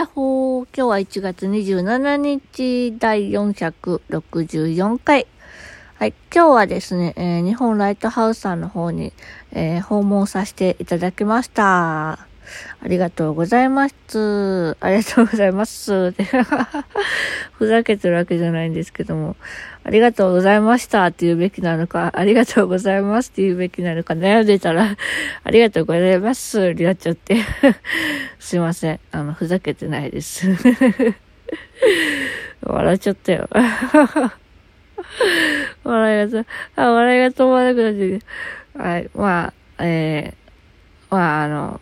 やっほー、今日は1月27日第464回。はい、今日はですね、えー、日本ライトハウスさんの方に、えー、訪問させていただきました。ありがとうございます。ありがとうございます。ふざけてるわけじゃないんですけども、ありがとうございましたって言うべきなのか、ありがとうございますって言うべきなのか悩んでたら、ありがとうございますになっちゃって。すいません。あの、ふざけてないです。笑っちゃったよ。笑いが、あ、笑いが止まらなくなってはい。まあ、えー、まあ、あの、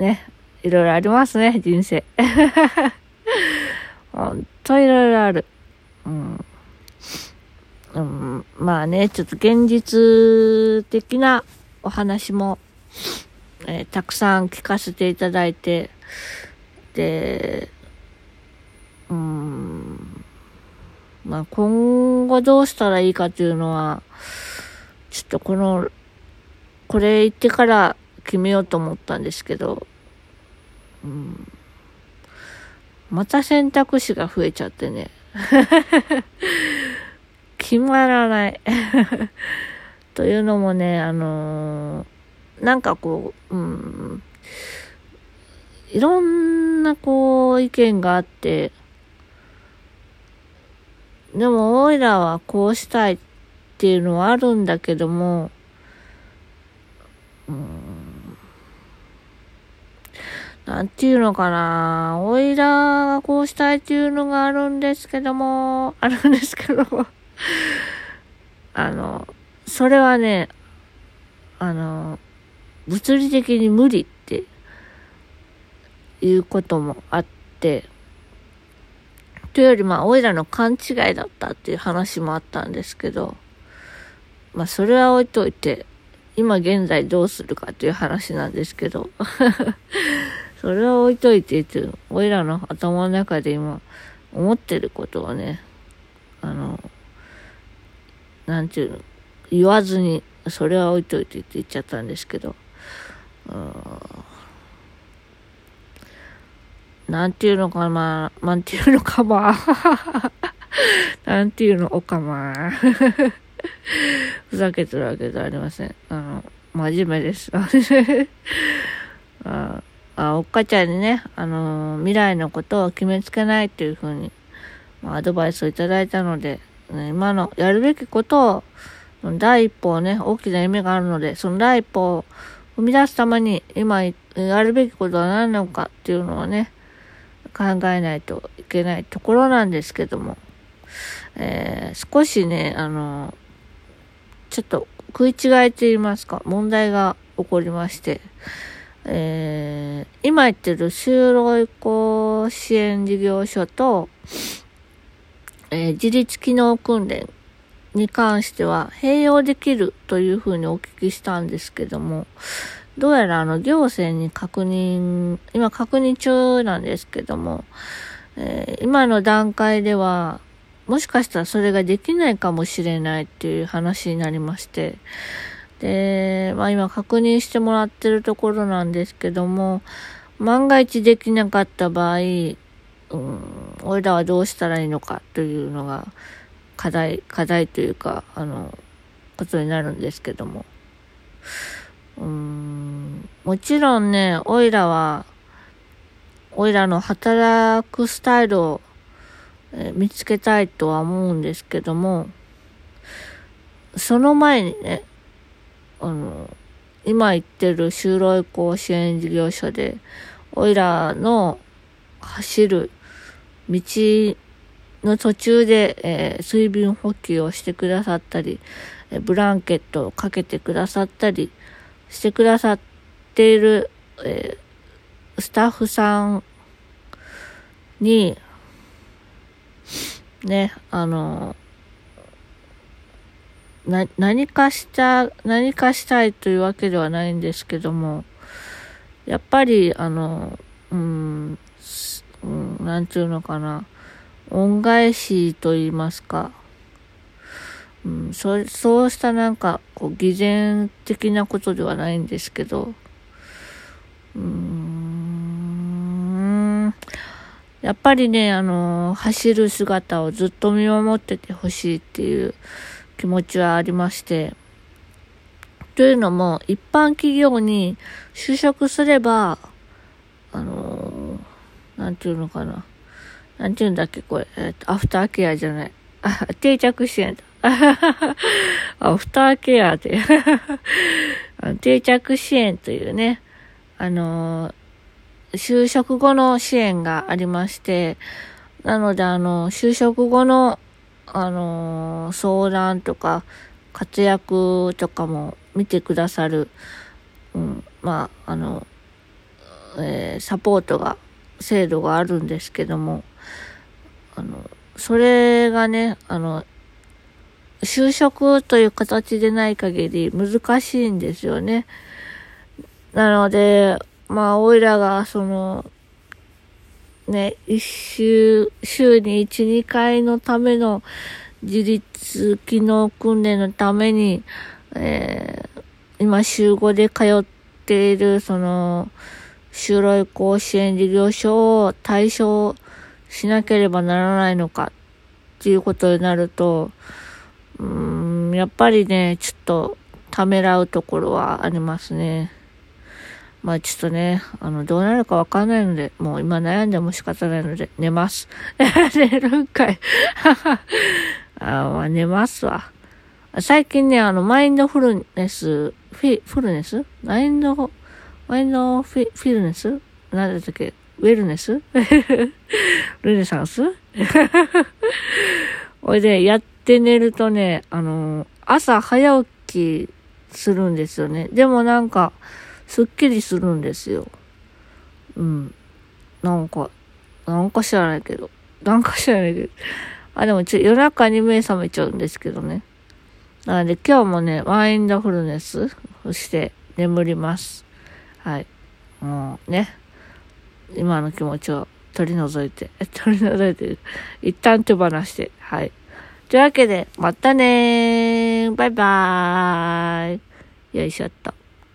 ね、いろいろありますね、人生。ほんといろいろある。うん。うん、まあね、ちょっと現実的なお話も、えー、たくさん聞かせていただいて、で、うん、まあ今後どうしたらいいかというのは、ちょっとこの、これ言ってから決めようと思ったんですけど、うん、また選択肢が増えちゃってね。決まらない。というのもね、あのー、なんかこう、うん、いろんなこう意見があって、でも、オイラはこうしたいっていうのはあるんだけども、うん、なんていうのかな、オイラがこうしたいっていうのがあるんですけども、あるんですけども、あの、それはね、あの、物理的に無理っていうこともあって、というよりまあ、おいらの勘違いだったっていう話もあったんですけど、まあ、それは置いといて、今現在どうするかという話なんですけど、それは置いといてっていう、おいらの頭の中で今思ってることをね、あの、なんていうの、言わずに、それは置いといてって言っちゃったんですけど、うんなんていうのかな、なんていうのかま なんていうのおかまふざけてるわけじゃありません。あの、真面目です。ああおっかちゃんにね、あの未来のことを決めつけないっていうふうに、まあ、アドバイスをいただいたので、今のやるべきことを、第一歩をね、大きな夢があるので、その第一歩を踏み出すために、今やるべきことは何なのかっていうのをね、考えないといけないところなんですけども、えー、少しね、あの、ちょっと食い違えと言いますか、問題が起こりまして、えー、今言ってる就労移行支援事業所と、えー、自立機能訓練に関しては併用できるというふうにお聞きしたんですけども、どうやらあの行政に確認、今確認中なんですけども、えー、今の段階では、もしかしたらそれができないかもしれないっていう話になりまして、で、まあ今確認してもらってるところなんですけども、万が一できなかった場合、うん、俺らはどうしたらいいのかというのが課題、課題というか、あの、ことになるんですけども。うん、もちろんね、おいらは、おいらの働くスタイルを、え見つけたいとは思うんですけども、その前にね、あの、今言ってる就労移行支援事業所で、おいらの走る道の途中で、えー、水分補給をしてくださったり、えブランケットをかけてくださったりしてくださっている、えー、スタッフさんに、ね、あの、な、何かした、何かしたいというわけではないんですけども、やっぱり、あの、うん、うん、なんていうのかな、恩返しと言いますか、うん、そう、そうしたなんか、こう、偽善的なことではないんですけど、うん、やっぱりね、あの、走る姿をずっと見守っててほしいっていう気持ちはありまして、というのも、一般企業に就職すれば、あのー、なんていうのかな。なんていうんだっけ、これ。えっ、と、アフターケアじゃない。あ、定着支援。アフターケアで 定着支援というね、あのー、就職後の支援がありまして、なので、あの、就職後の、あのー、相談とか、活躍とかも見てくださる、うん、まあ、あの、えー、サポートが、制度があるんですけども、あの、それがね、あの、就職という形でない限り難しいんですよね。なので、まあ、おいらが、その、ね、一週、週に一、二回のための自立機能訓練のために、えー、今週5で通っている、その、就労移行支援事業所を対象しなければならないのかっていうことになると、うん、やっぱりね、ちょっとためらうところはありますね。まあちょっとね、あの、どうなるかわかんないので、もう今悩んでも仕方ないので、寝ます。寝るんかい。あまあ寝ますわ。最近ね、あの、マインドフルネス、フィ、フルネス？マインド、マインドフィ、フィルネス？なんだっけ？ウェルネス？ルネサンス？おいで、やって寝るとね、あの、朝早起きするんですよね。でもなんか、すっきりするんですよ。うん。なんか、なんか知らないけど。なんか知らないけど。あ、でもちょ、夜中に目覚めちゃうんですけどね。なので今日もね、マインドフルネスをして眠ります。はい。もうね、今の気持ちを取り除いて、取り除いて、一旦手放して、はい。というわけで、またねーバイバーイよいしょっと。